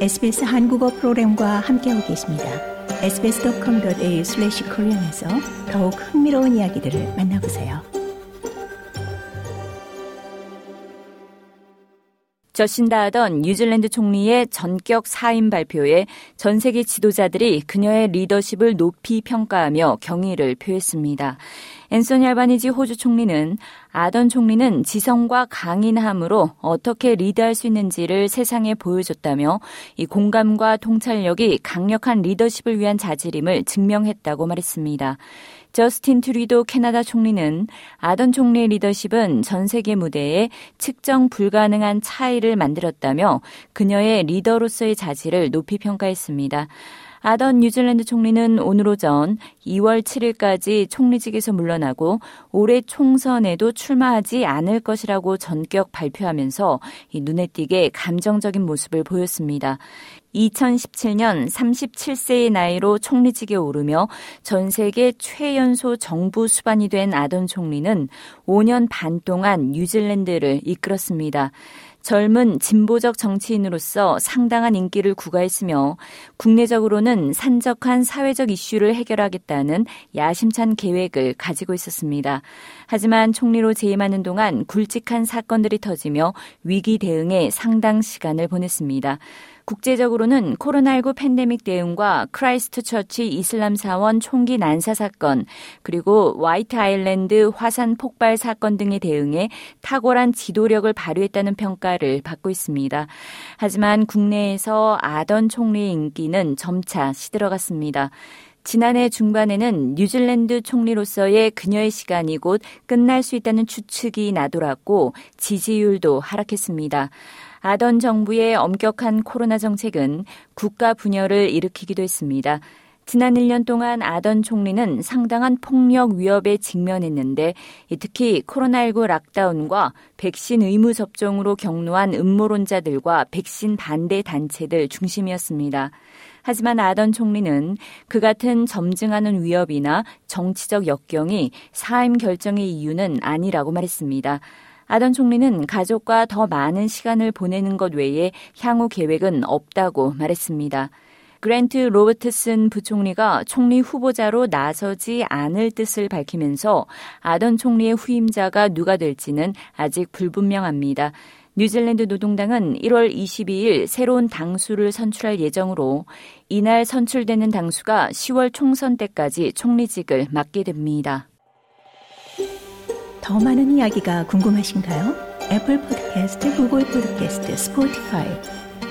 SBS 한국어 프로그램과 함께하고 계십니다. sbs.com.au/korean에서 더욱 흥미로운 이야기들을 만나보세요. 저신다 하던 뉴질랜드 총리의 전격 사임 발표에 전 세계 지도자들이 그녀의 리더십을 높이 평가하며 경의를 표했습니다. 앤소니 알바니지 호주 총리는 아던 총리는 지성과 강인함으로 어떻게 리드할 수 있는지를 세상에 보여줬다며 이 공감과 통찰력이 강력한 리더십을 위한 자질임을 증명했다고 말했습니다. 저스틴 트리도 캐나다 총리는 아던 총리의 리더십은 전 세계 무대에 측정 불가능한 차이를 만들었다며 그녀의 리더로서의 자질을 높이 평가했습니다. 아던 뉴질랜드 총리는 오늘 오전 2월 7일까지 총리직에서 물러나고 올해 총선에도 출마하지 않을 것이라고 전격 발표하면서 눈에 띄게 감정적인 모습을 보였습니다. 2017년 37세의 나이로 총리직에 오르며 전 세계 최연소 정부 수반이 된 아던 총리는 5년 반 동안 뉴질랜드를 이끌었습니다. 젊은 진보적 정치인으로서 상당한 인기를 구가했으며 국내적으로는 산적한 사회적 이슈를 해결하겠다는 야심찬 계획을 가지고 있었습니다. 하지만 총리로 재임하는 동안 굵직한 사건들이 터지며 위기 대응에 상당 시간을 보냈습니다. 국제적으로는 코로나19 팬데믹 대응과 크라이스트 처치 이슬람 사원 총기 난사 사건, 그리고 화이트 아일랜드 화산 폭발 사건 등의 대응에 탁월한 지도력을 발휘했다는 평가를 받고 있습니다. 하지만 국내에서 아던 총리의 인기는 점차 시들어갔습니다. 지난해 중반에는 뉴질랜드 총리로서의 그녀의 시간이 곧 끝날 수 있다는 추측이 나돌았고 지지율도 하락했습니다. 아던 정부의 엄격한 코로나 정책은 국가 분열을 일으키기도 했습니다. 지난 1년 동안 아던 총리는 상당한 폭력 위협에 직면했는데 특히 코로나19 락다운과 백신 의무 접종으로 격노한 음모론자들과 백신 반대 단체들 중심이었습니다. 하지만 아던 총리는 그 같은 점증하는 위협이나 정치적 역경이 사임 결정의 이유는 아니라고 말했습니다. 아던 총리는 가족과 더 많은 시간을 보내는 것 외에 향후 계획은 없다고 말했습니다. 그랜트 로버트슨 부총리가 총리 후보자로 나서지 않을 뜻을 밝히면서 아던 총리의 후임자가 누가 될지는 아직 불분명합니다. 뉴질랜드 노동당은 1월 22일 새로운 당수를 선출할 예정으로 이날 선출되는 당수가 10월 총선 때까지 총리직을 맡게 됩니다. 더 많은 이야기가 궁금하신가요? 애플 포드캐스트, 구글 포드캐스트, 스포티파이